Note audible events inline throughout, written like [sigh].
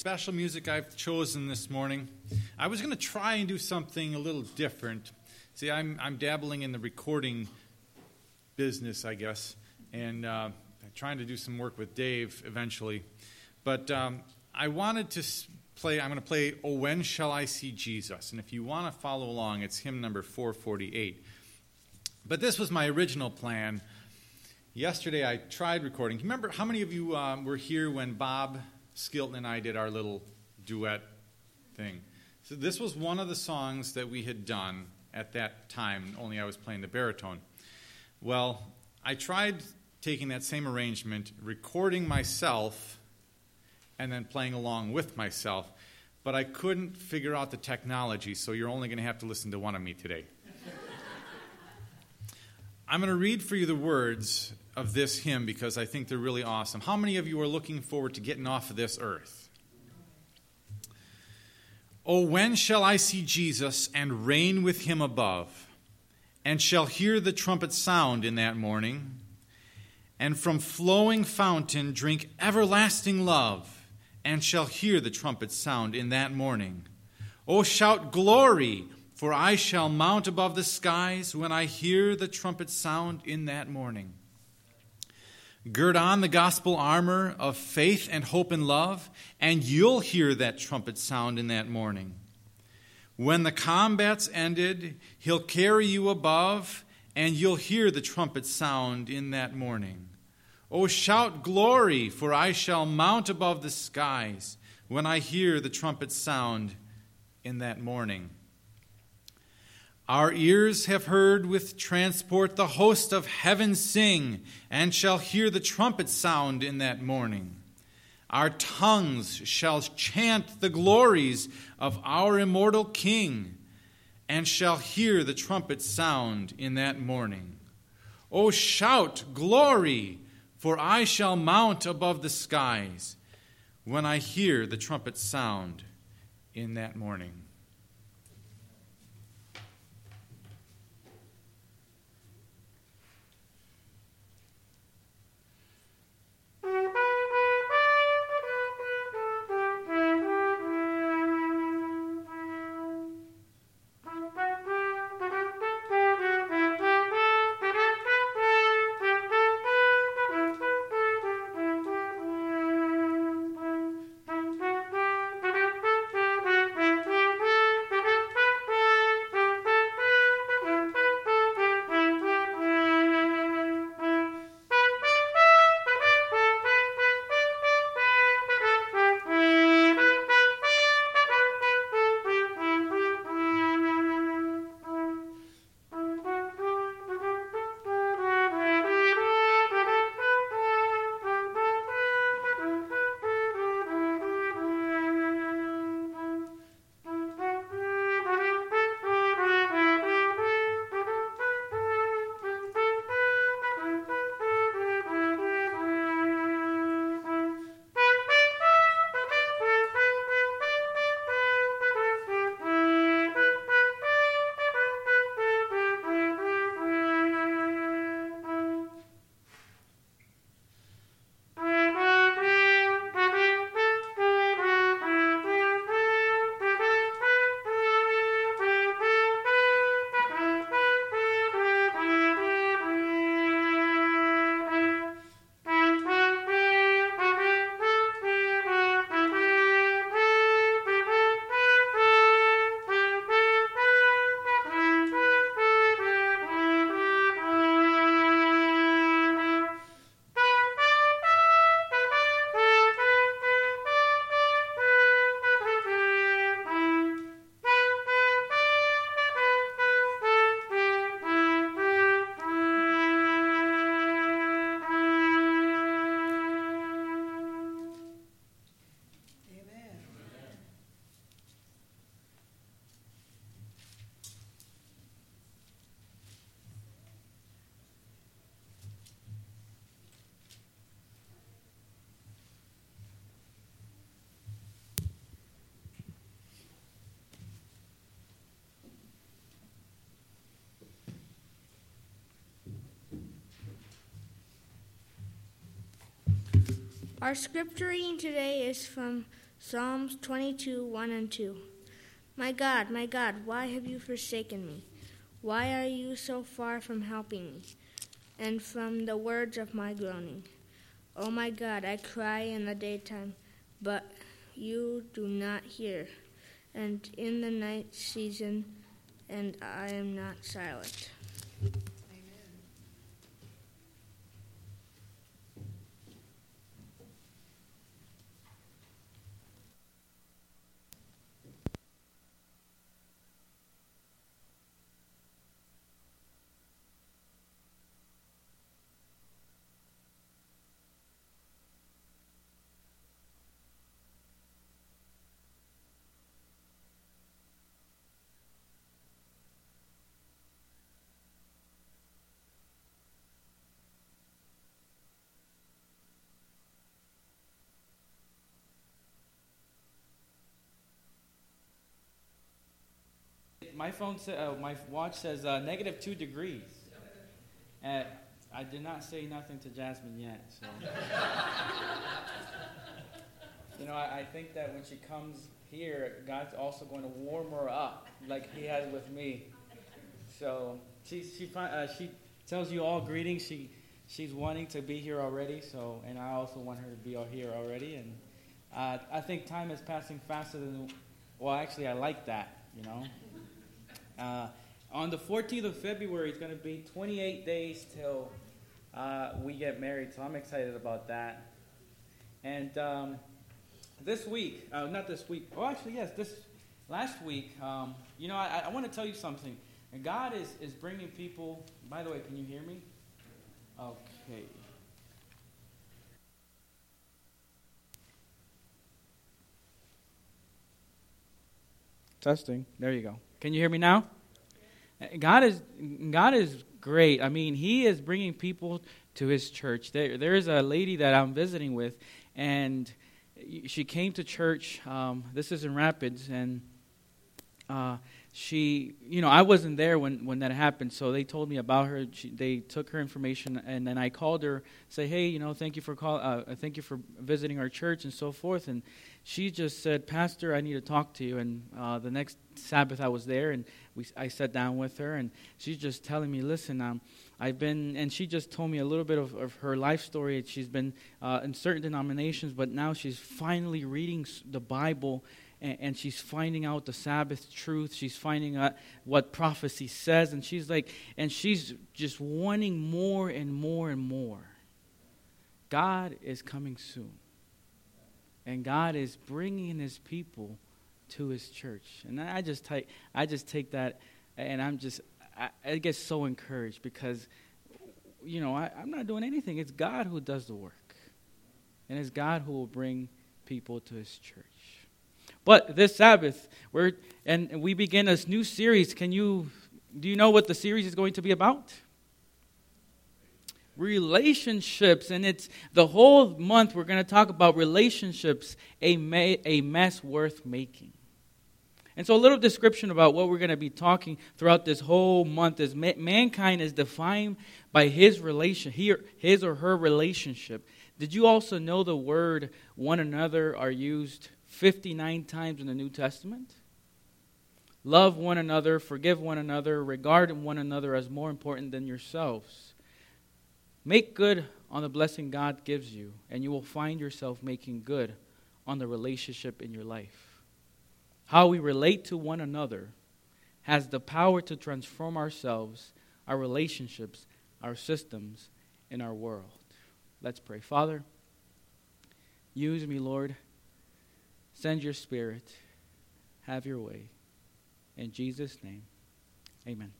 special music I've chosen this morning. I was going to try and do something a little different. See, I'm, I'm dabbling in the recording business, I guess, and uh, trying to do some work with Dave eventually. But um, I wanted to play, I'm going to play Oh When Shall I See Jesus? And if you want to follow along, it's hymn number 448. But this was my original plan. Yesterday I tried recording. Remember how many of you um, were here when Bob Skilton and I did our little duet thing. So this was one of the songs that we had done at that time, only I was playing the baritone. Well, I tried taking that same arrangement, recording myself, and then playing along with myself, but I couldn't figure out the technology, so you're only going to have to listen to one of me today. [laughs] I'm going to read for you the words of this hymn because I think they're really awesome. How many of you are looking forward to getting off of this earth? Oh, when shall I see Jesus and reign with him above, and shall hear the trumpet sound in that morning, and from flowing fountain drink everlasting love, and shall hear the trumpet sound in that morning? Oh, shout glory! For I shall mount above the skies when I hear the trumpet sound in that morning. Gird on the gospel armor of faith and hope and love, and you'll hear that trumpet sound in that morning. When the combat's ended, he'll carry you above, and you'll hear the trumpet sound in that morning. Oh, shout glory, for I shall mount above the skies when I hear the trumpet sound in that morning. Our ears have heard with transport the host of heaven sing, and shall hear the trumpet sound in that morning. Our tongues shall chant the glories of our immortal King, and shall hear the trumpet sound in that morning. O shout, Glory! For I shall mount above the skies when I hear the trumpet sound in that morning. Our scripture reading today is from Psalms 22 1 and 2. My God, my God, why have you forsaken me? Why are you so far from helping me and from the words of my groaning? Oh my God, I cry in the daytime, but you do not hear, and in the night season, and I am not silent. My phone sa- uh, my watch says uh, negative two degrees. And I did not say nothing to Jasmine yet. So, [laughs] you know, I, I think that when she comes here, God's also going to warm her up, like He has with me. So she she uh, she tells you all greetings. She she's wanting to be here already. So and I also want her to be here already. And uh, I think time is passing faster than. Well, actually, I like that. You know. Uh, on the 14th of February, it's going to be 28 days till uh, we get married, so I'm excited about that. And um, this week, uh, not this week, oh, actually, yes, this last week, um, you know, I, I want to tell you something. And God is, is bringing people, by the way, can you hear me? Okay. Testing. There you go. Can you hear me now? God is God is great. I mean, He is bringing people to His church. There, there is a lady that I'm visiting with, and she came to church. Um, this is in Rapids, and uh, she, you know, I wasn't there when, when that happened, so they told me about her. She, they took her information, and then I called her, say, hey, you know, thank you for call, uh, thank you for visiting our church and so forth. And she just said, Pastor, I need to talk to you. And uh, the next Sabbath I was there, and we, I sat down with her, and she's just telling me, listen, um, I've been, and she just told me a little bit of, of her life story. She's been uh, in certain denominations, but now she's finally reading the Bible and, and, she's finding out the Sabbath truth. She's finding out what prophecy says, and she's like, and she's just wanting more and more and more. God is coming soon. And God is bringing his people to his church. And I just take, I just take that, and I'm just, I, I get so encouraged because, you know, I, I'm not doing anything. It's God who does the work. And it's God who will bring people to his church. But this Sabbath, we're, and we begin this new series. Can you, do you know what the series is going to be about? relationships. And it's the whole month we're going to talk about relationships a, ma- a mess worth making. And so a little description about what we're going to be talking throughout this whole month is ma- mankind is defined by his relation here his or her relationship. Did you also know the word one another are used 59 times in the new testament love one another forgive one another regard one another as more important than yourselves Make good on the blessing God gives you, and you will find yourself making good on the relationship in your life. How we relate to one another has the power to transform ourselves, our relationships, our systems, and our world. Let's pray. Father, use me, Lord. Send your spirit. Have your way. In Jesus' name, amen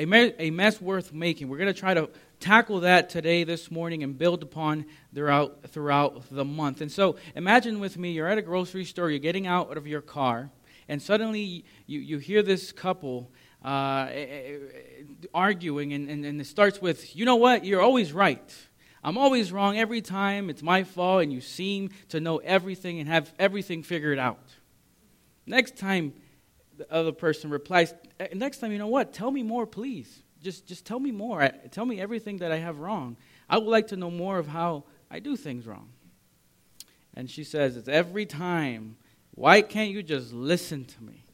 a, me- a mess worth making. We're going to try to tackle that today, this morning, and build upon throughout, throughout the month. And so imagine with me, you're at a grocery store, you're getting out of your car, and suddenly you, you hear this couple uh, eh, eh, arguing, and, and, and it starts with, you know what, you're always right. I'm always wrong every time. It's my fault, and you seem to know everything and have everything figured out. Next time, the other person replies, uh, next time, you know what? Tell me more, please. Just, just tell me more. Tell me everything that I have wrong. I would like to know more of how I do things wrong. And she says, It's every time. Why can't you just listen to me?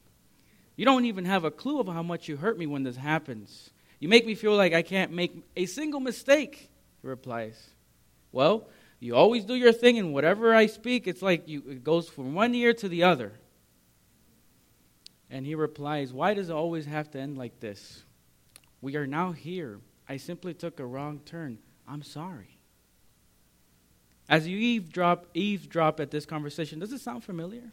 You don't even have a clue of how much you hurt me when this happens. You make me feel like I can't make a single mistake, replies. Well, you always do your thing, and whatever I speak, it's like you, it goes from one ear to the other. And he replies, Why does it always have to end like this? We are now here. I simply took a wrong turn. I'm sorry. As you eavesdrop, eavesdrop at this conversation, does it sound familiar?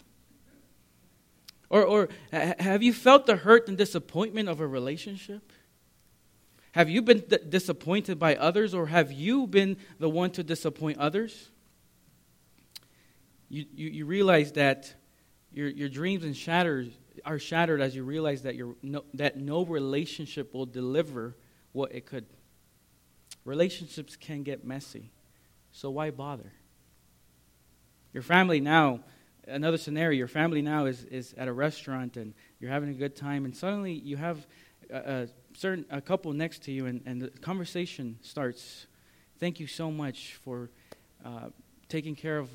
Or, or have you felt the hurt and disappointment of a relationship? Have you been d- disappointed by others, or have you been the one to disappoint others? You, you, you realize that your, your dreams and shatters are shattered as you realize that, your, no, that no relationship will deliver what it could. Relationships can get messy, so why bother? Your family now, another scenario, your family now is, is at a restaurant and you're having a good time, and suddenly you have a, certain a couple next to you, and, and the conversation starts. Thank you so much for uh, taking care of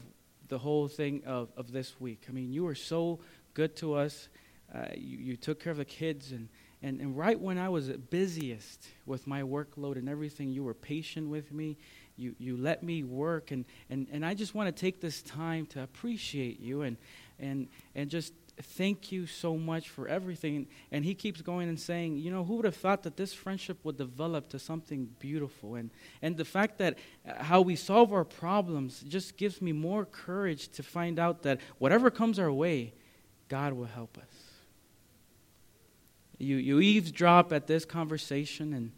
the whole thing of, of this week. I mean, you were so good to us. Uh, you, you took care of the kids, and, and, and right when I was busiest with my workload and everything, you were patient with me. You, you let me work, and, and, and I just want to take this time to appreciate you and, and, and just thank you so much for everything. And he keeps going and saying, you know, who would have thought that this friendship would develop to something beautiful? And, and the fact that uh, how we solve our problems just gives me more courage to find out that whatever comes our way, God will help us. You, you eavesdrop at this conversation, and,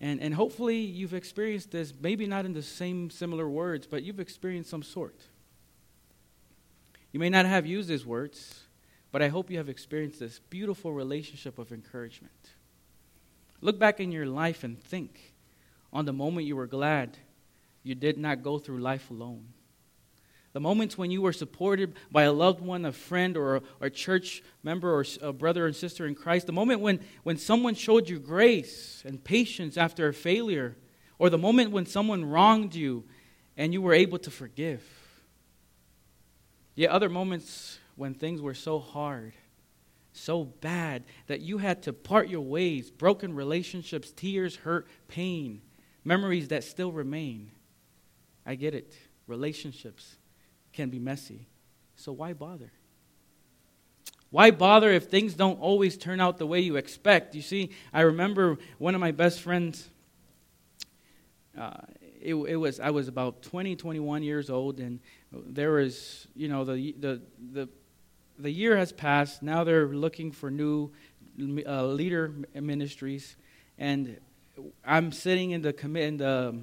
and, and hopefully you've experienced this, maybe not in the same similar words, but you've experienced some sort. You may not have used these words, but I hope you have experienced this beautiful relationship of encouragement. Look back in your life and think on the moment you were glad you did not go through life alone the moments when you were supported by a loved one, a friend, or a, church member, or a brother and sister in Christ, the moment when, when someone showed you grace and patience after a failure, or the moment when someone wronged you and you were able to forgive. Yet other moments when things were so hard, so bad, that you had to part your ways, broken relationships, tears, hurt, pain, memories that still remain. I get it. Relationships can be messy. So why bother? Why bother if things don't always turn out the way you expect? You see, I remember one of my best friends. Uh, it, it, was I was about 20, 21 years old, and there was you know the the the the year has passed. Now they're looking for new uh, leader ministries, and I'm sitting in the commit in the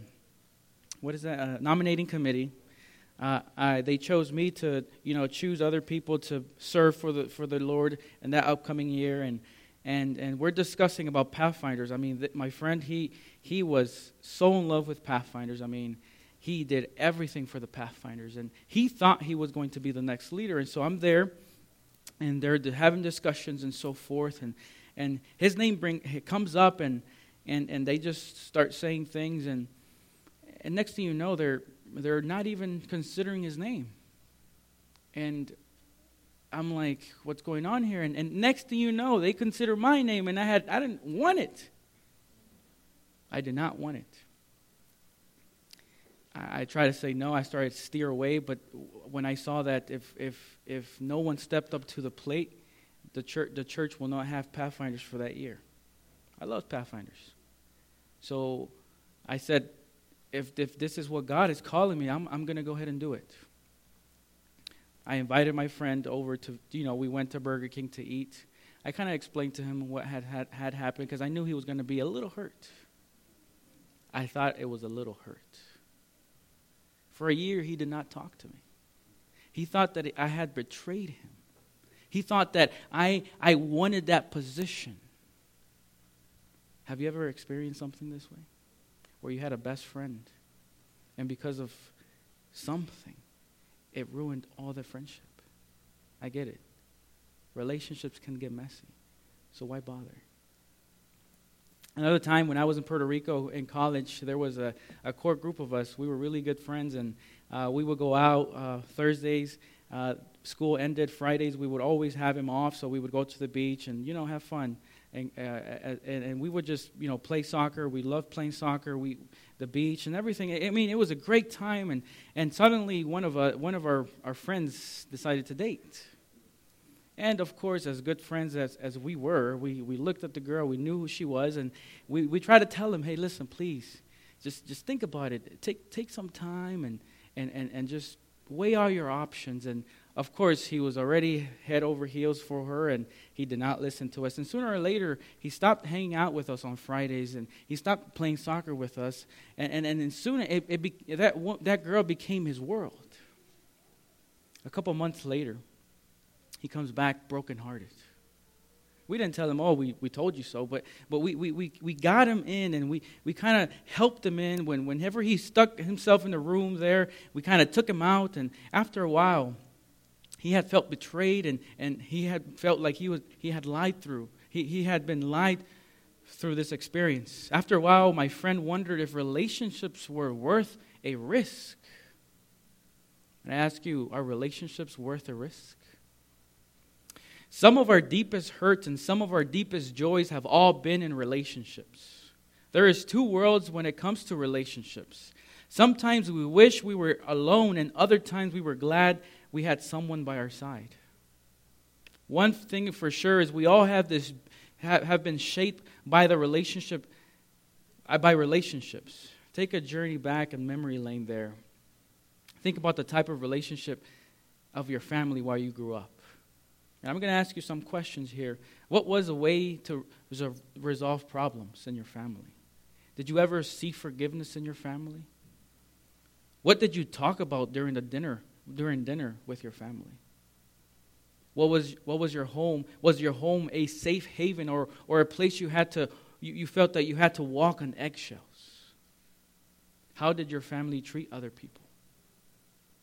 what is that uh, nominating committee, uh, I, they chose me to, you know, choose other people to serve for the for the Lord in that upcoming year, and and and we're discussing about Pathfinders. I mean, th- my friend, he he was so in love with Pathfinders. I mean, he did everything for the Pathfinders, and he thought he was going to be the next leader. And so I'm there, and they're having discussions and so forth, and and his name bring comes up, and and and they just start saying things, and and next thing you know, they're they're not even considering his name. And I'm like, what's going on here? And, and next thing you know, they consider my name, and I had I didn't want it. I did not want it. I, tried to say no. I started to steer away, but when I saw that if if if no one stepped up to the plate, the church the church will not have pathfinders for that year. I love pathfinders, so I said, if, if this is what God is calling me, I'm, I'm going to go ahead and do it. I invited my friend over to, you know, we went to Burger King to eat. I kind of explained to him what had, had, had happened because I knew he was going to be a little hurt. I thought it was a little hurt. For a year, he did not talk to me. He thought that I had betrayed him. He thought that I, I wanted that position. Have you ever experienced something this way? where you had a best friend, and because of something, it ruined all the friendship. I get it. Relationships can get messy, so why bother? Another time when I was in Puerto Rico in college, there was a, a core group of us. We were really good friends, and Uh, we would go out uh, Thursdays. Uh, school ended Fridays. We would always have him off, so we would go to the beach and you know have fun. And, uh, and, and we would just you know play soccer. We loved playing soccer. We the beach and everything. I mean, it was a great time. And, and suddenly, one of uh, one of our, our friends decided to date. And of course, as good friends as, as we were, we, we looked at the girl, we knew who she was, and we, we tried to tell him, hey, listen, please, just, just think about it. Take, take some time and, and, and, and just weigh all your options. And of course, he was already head over heels for her, and he did not listen to us. And sooner or later, he stopped hanging out with us on Fridays, and he stopped playing soccer with us. And, and, and sooner, it, it be, that, that girl became his world. A couple months later, he comes back brokenhearted. We didn't tell him, oh, we, we told you so, but, but we, we, we, we got him in and we, we kind of helped him in. When, whenever he stuck himself in the room there, we kind of took him out. And after a while, he had felt betrayed and, and he had felt like he, was, he had lied through. He, he had been lied through this experience. After a while, my friend wondered if relationships were worth a risk. And I ask you, are relationships worth a risk? Some of our deepest hurts and some of our deepest joys have all been in relationships. There is two worlds when it comes to relationships. Sometimes we wish we were alone, and other times we were glad we had someone by our side. One thing for sure is we all have this have been shaped by the relationship uh, by relationships. Take a journey back in memory lane there. Think about the type of relationship of your family while you grew up. And I'm going to ask you some questions here. What was a way to resolve problems in your family? Did you ever seek forgiveness in your family? What did you talk about during the dinner during dinner with your family? What was what was your home? Was your home a safe haven or or a place you had to you, you felt that you had to walk on eggshells? How did your family treat other people?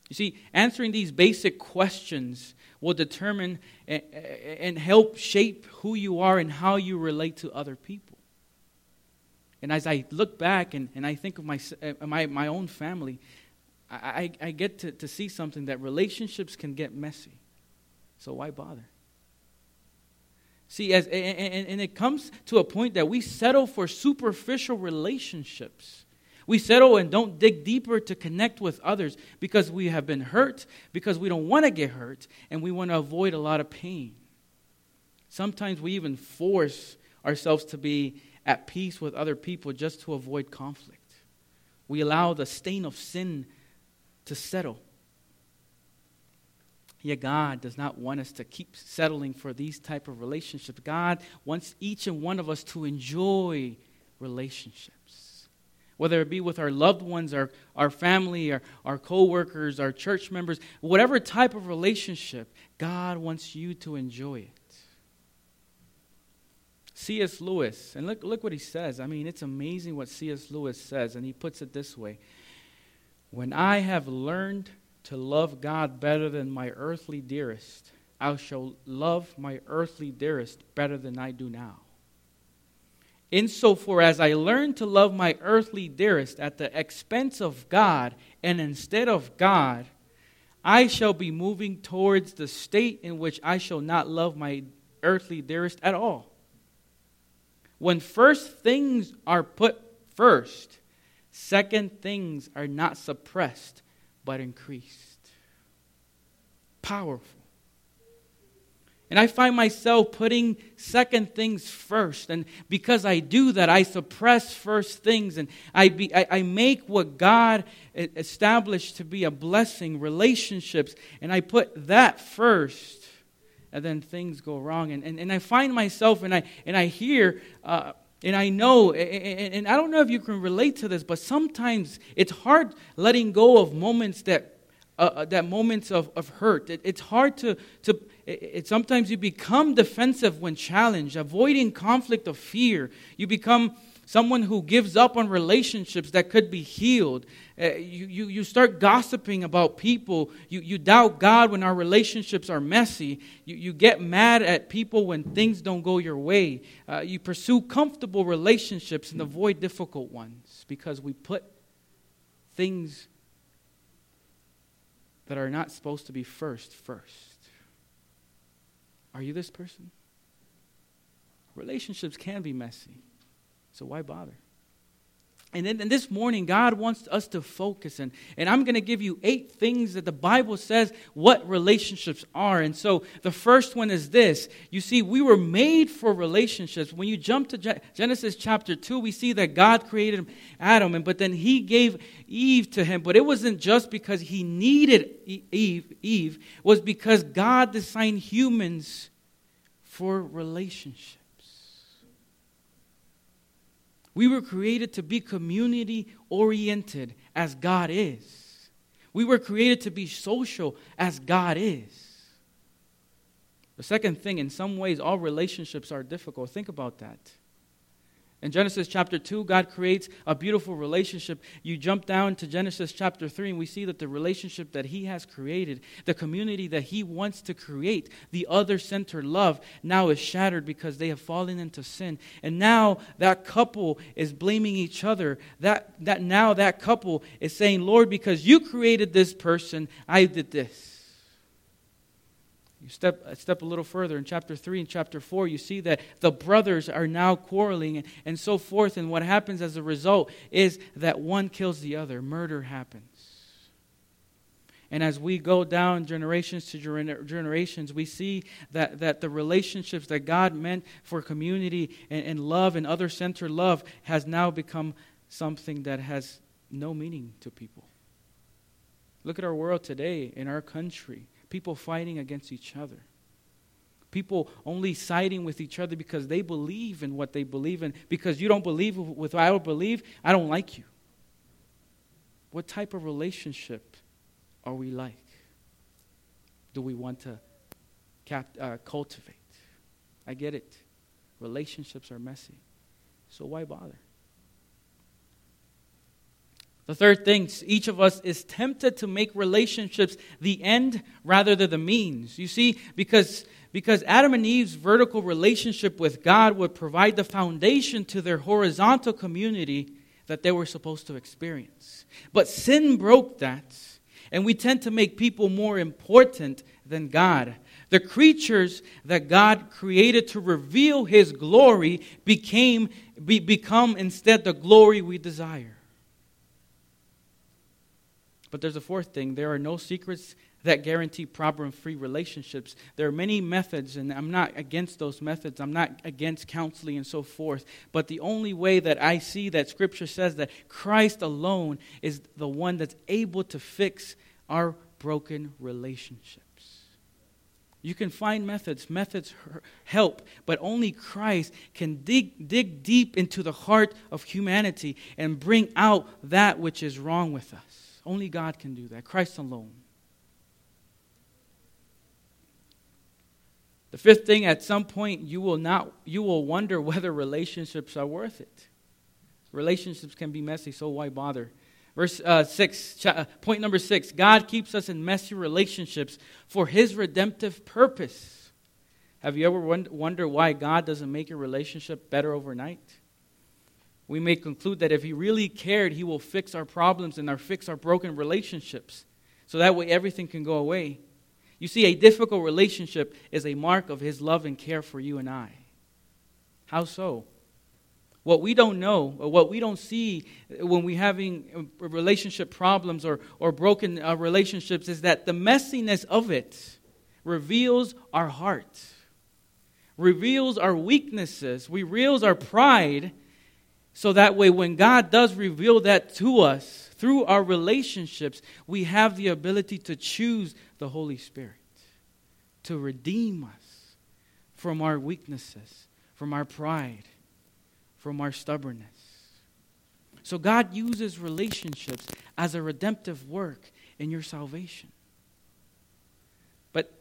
You see, answering these basic questions will determine and help shape who you are and how you relate to other people. And as I look back and, and I think of my, uh, my, my own family, I, I, get to, to see something that relationships can get messy. So why bother? See, as, and, and it comes to a point that we settle for superficial relationships we settle and don't dig deeper to connect with others because we have been hurt, because we don't want to get hurt, and we want to avoid a lot of pain. Sometimes we even force ourselves to be at peace with other people just to avoid conflict. We allow the stain of sin to settle. Yet God does not want us to keep settling for these type of relationships. God wants each and one of us to enjoy relationships whether it be with our loved ones, our, our family, our, our co workers, our church members, whatever type of relationship, God wants you to enjoy it. C.S. Lewis, and look, look what he says. I mean, it's amazing what C.S. Lewis says, and he puts it this way When I have learned to love God better than my earthly dearest, I shall love my earthly dearest better than I do now. Insofar as I learn to love my earthly dearest at the expense of God and instead of God, I shall be moving towards the state in which I shall not love my earthly dearest at all. When first things are put first, second things are not suppressed but increased. Powerful. And I find myself putting second things first. And because I do that, I suppress first things. And I, be, I, I, make what God established to be a blessing, relationships, and I put that first. And then things go wrong. And, and, and I find myself, and I, and I hear, uh, and I know, and, I don't know if you can relate to this, but sometimes it's hard letting go of moments that uh, uh, that moments of, of hurt. It, it's hard to, to it, it, sometimes you become defensive when challenged, avoiding conflict of fear. You become someone who gives up on relationships that could be healed. Uh, you, you, you start gossiping about people. You, you doubt God when our relationships are messy. You, you get mad at people when things don't go your way. Uh, you pursue comfortable relationships and avoid difficult ones because we put things that are not supposed to be first, first. Are you this person? Relationships can be messy, so why bother? And then and this morning, God wants us to focus. And, and I'm going to give you eight things that the Bible says what relationships are. And so the first one is this. You see, we were made for relationships. When you jump to Genesis chapter 2, we see that God created Adam, and, but then he gave Eve to him. But it wasn't just because he needed Eve, Eve was because God designed humans for relationships. We were created to be community oriented as God is. We were created to be social as God is. The second thing, in some ways, all relationships are difficult. Think about that. In Genesis chapter 2, God creates a beautiful relationship. You jump down to Genesis chapter 3, and we see that the relationship that He has created, the community that He wants to create, the other centered love, now is shattered because they have fallen into sin. And now that couple is blaming each other. That, that now that couple is saying, Lord, because you created this person, I did this. You step, uh, step a little further in chapter 3 and chapter 4, you see that the brothers are now quarreling and, and so forth. And what happens as a result is that one kills the other. Murder happens. And as we go down generations to generations, we see that, that the relationships that God meant for community and, and love and other centered love has now become something that has no meaning to people. Look at our world today, in our country people fighting against each other. People only siding with each other because they believe in what they believe in. Because you don't believe with what I believe, I don't like you. What type of relationship are we like? Do we want to cap- uh, cultivate? I get it. Relationships are messy. So why bother? The third thing, each of us is tempted to make relationships the end rather than the means. You see, because, because Adam and Eve's vertical relationship with God would provide the foundation to their horizontal community that they were supposed to experience. But sin broke that, and we tend to make people more important than God. The creatures that God created to reveal His glory became, be, become instead the glory we desire. But there's a fourth thing there are no secrets that guarantee problem free relationships. There are many methods, and I'm not against those methods. I'm not against counseling and so forth. But the only way that I see that Scripture says that Christ alone is the one that's able to fix our broken relationships. You can find methods, methods help, but only Christ can dig, dig deep into the heart of humanity and bring out that which is wrong with us. Only God can do that, Christ alone. The fifth thing, at some point, you will not you will wonder whether relationships are worth it. Relationships can be messy, so why bother? Verse uh, six, uh, point number six: God keeps us in messy relationships for His redemptive purpose. Have you ever wondered why God doesn't make your relationship better overnight? We may conclude that if he really cared, he will fix our problems and our fix our broken relationships. So that way everything can go away. You see, a difficult relationship is a mark of his love and care for you and I. How so? What we don't know, or what we don't see when we're having relationship problems or, or broken uh, relationships, is that the messiness of it reveals our heart, reveals our weaknesses, reveals our pride, so that way, when God does reveal that to us through our relationships, we have the ability to choose the Holy Spirit to redeem us from our weaknesses, from our pride, from our stubbornness. So, God uses relationships as a redemptive work in your salvation. But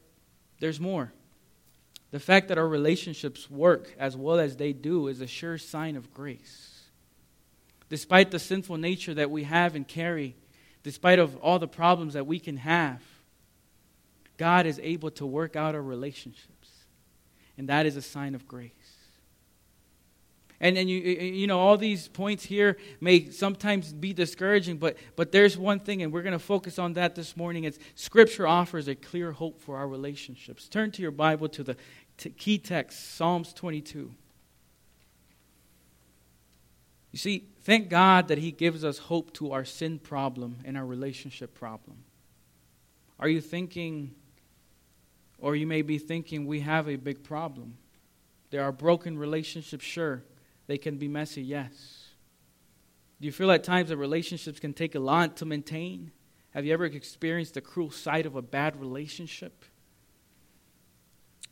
there's more. The fact that our relationships work as well as they do is a sure sign of grace despite the sinful nature that we have and carry, despite of all the problems that we can have, God is able to work out our relationships. And that is a sign of grace. And, and you, you know, all these points here may sometimes be discouraging, but, but there's one thing, and we're going to focus on that this morning. It's Scripture offers a clear hope for our relationships. Turn to your Bible to the key text, Psalms 22. You see, thank God that He gives us hope to our sin problem and our relationship problem. Are you thinking, or you may be thinking, we have a big problem? There are broken relationships, sure. They can be messy, yes. Do you feel at times that relationships can take a lot to maintain? Have you ever experienced the cruel sight of a bad relationship?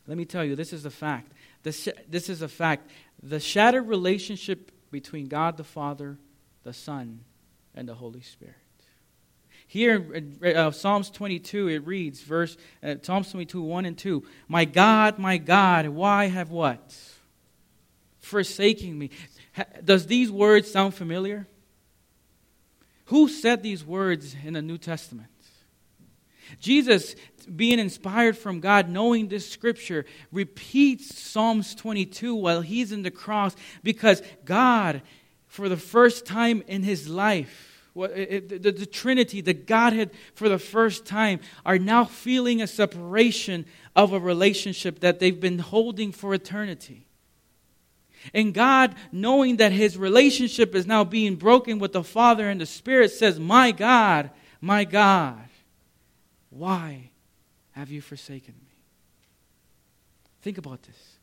Let me tell you, this is a fact. This, this is a fact. The shattered relationship between God the Father, the Son, and the Holy Spirit. Here in uh, Psalms 22, it reads, verse uh, Psalms 22, 1 and 2. My God, my God, why have what? Forsaking me. Does these words sound familiar? Who said these words in the New Testament? Jesus, being inspired from God, knowing this scripture, repeats Psalms 22 while he's in the cross because God, for the first time in his life, the, Trinity, the Godhead, for the first time, are now feeling a separation of a relationship that they've been holding for eternity. And God, knowing that his relationship is now being broken with the Father and the Spirit, says, My God, my God, why have you forsaken me? Think about this.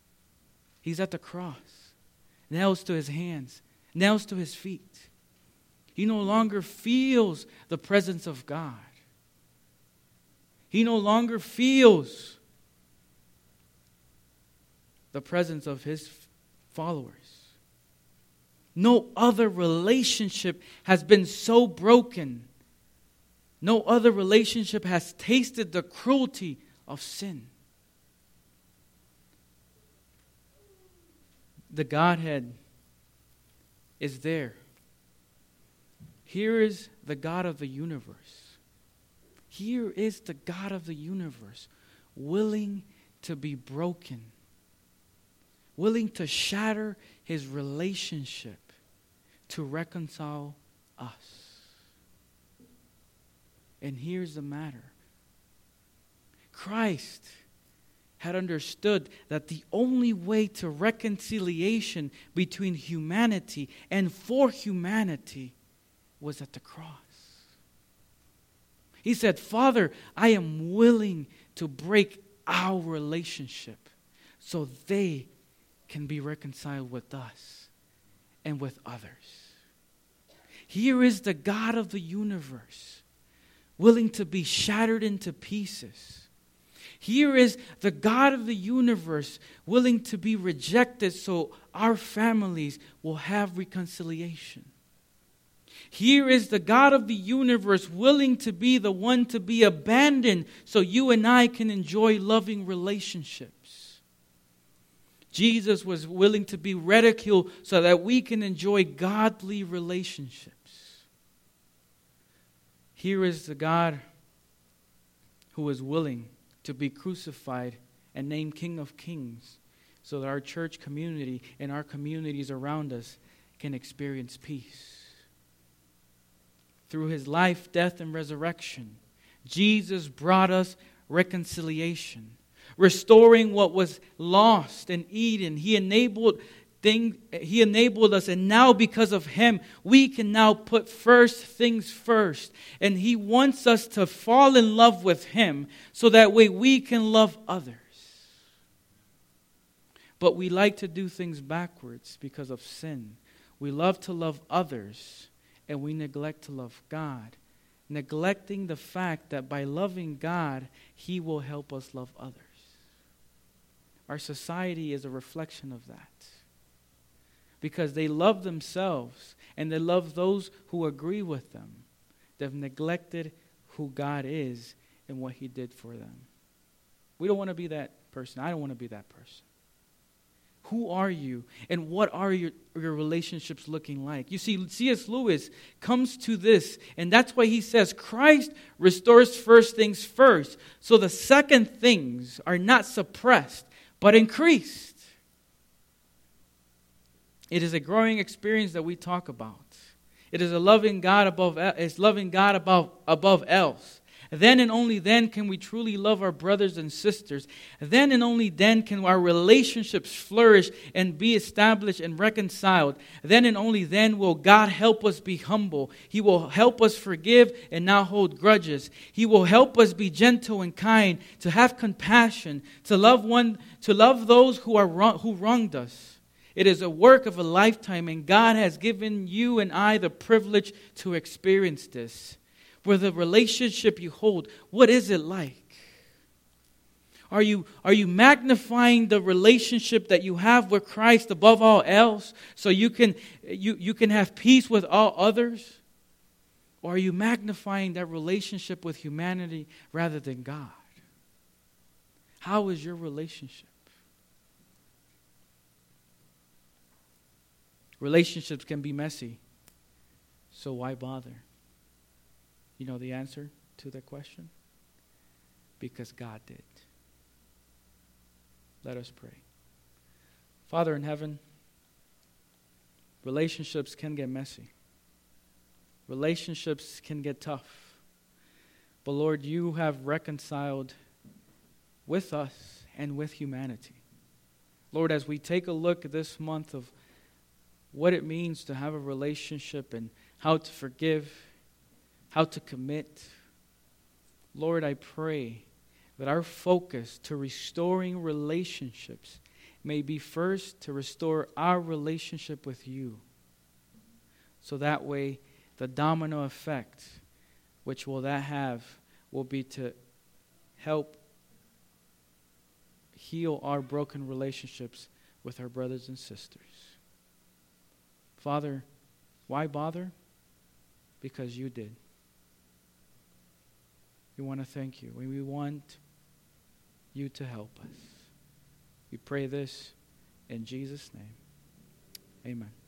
He's at the cross, nails to his hands, nails to his feet. He no longer feels the presence of God. He no longer feels the presence of his followers. No other relationship has been so broken no other relationship has tasted the cruelty of sin. The Godhead is there. Here is the God of the universe. Here is the God of the universe, willing to be broken, willing to shatter his relationship to reconcile us. And here's the matter Christ had understood that the only way to reconciliation between humanity and for humanity was at the cross. He said, Father, I am willing to break our relationship so they can be reconciled with us and with others. Here is the God of the universe willing to be shattered into pieces. Here is the God of the universe willing to be rejected so our families will have reconciliation. Here is the God of the universe willing to be the one to be abandoned so you and I can enjoy loving relationships. Jesus was willing to be ridiculed so that we can enjoy godly relationships. Here is the God who is willing to be crucified and named King of Kings so that our church community and our communities around us can experience peace. Through his life, death, and resurrection, Jesus brought us reconciliation, restoring what was lost in Eden. He enabled thing he enabled us and now because of him we can now put first things first. And he wants us to fall in love with him so that way we can love others. But we like to do things backwards because of sin. We love to love others and we neglect to love god neglecting the fact that by loving god he will help us love others. Our society is a reflection of that because they love themselves and they love those who agree with them. They've neglected who God is and what He did for them. We don't want to be that person. I don't want to be that person. Who are you and what are your, your relationships looking like? You see, C.S. Lewis comes to this, and that's why he says Christ restores first things first. So the second things are not suppressed, but increased. It is a growing experience that we talk about. It is a loving God above it's loving God above above else. Then and only then can we truly love our brothers and sisters. Then and only then can our relationships flourish and be established and reconciled. Then and only then will God help us be humble. He will help us forgive and not hold grudges. He will help us be gentle and kind, to have compassion, to love one, to love those who are wrong, who wronged us. It is a work of a lifetime, and God has given you and I the privilege to experience this for the relationship you hold, what is it like? Are you, are you magnifying the relationship that you have with Christ above all else so you can, you, you can have peace with all others? Or are you magnifying that relationship with humanity rather than God? How is your relationship? Relationships can be messy, so why bother? You know the answer to that question? Because God did. Let us pray. Father in heaven, relationships can get messy. Relationships can get tough. But Lord, you have reconciled with us and with humanity. Lord, as we take a look this month of what it means to have a relationship and how to forgive how to commit. Lord, I pray that our focus to restoring relationships may be first to restore our relationship with you. So that way, the domino effect, which will that have, will be to help heal our broken relationships with our brothers and sisters. Father, why bother? Because you did. We want to thank you. We want you to help us. We pray this in Jesus' name. Amen.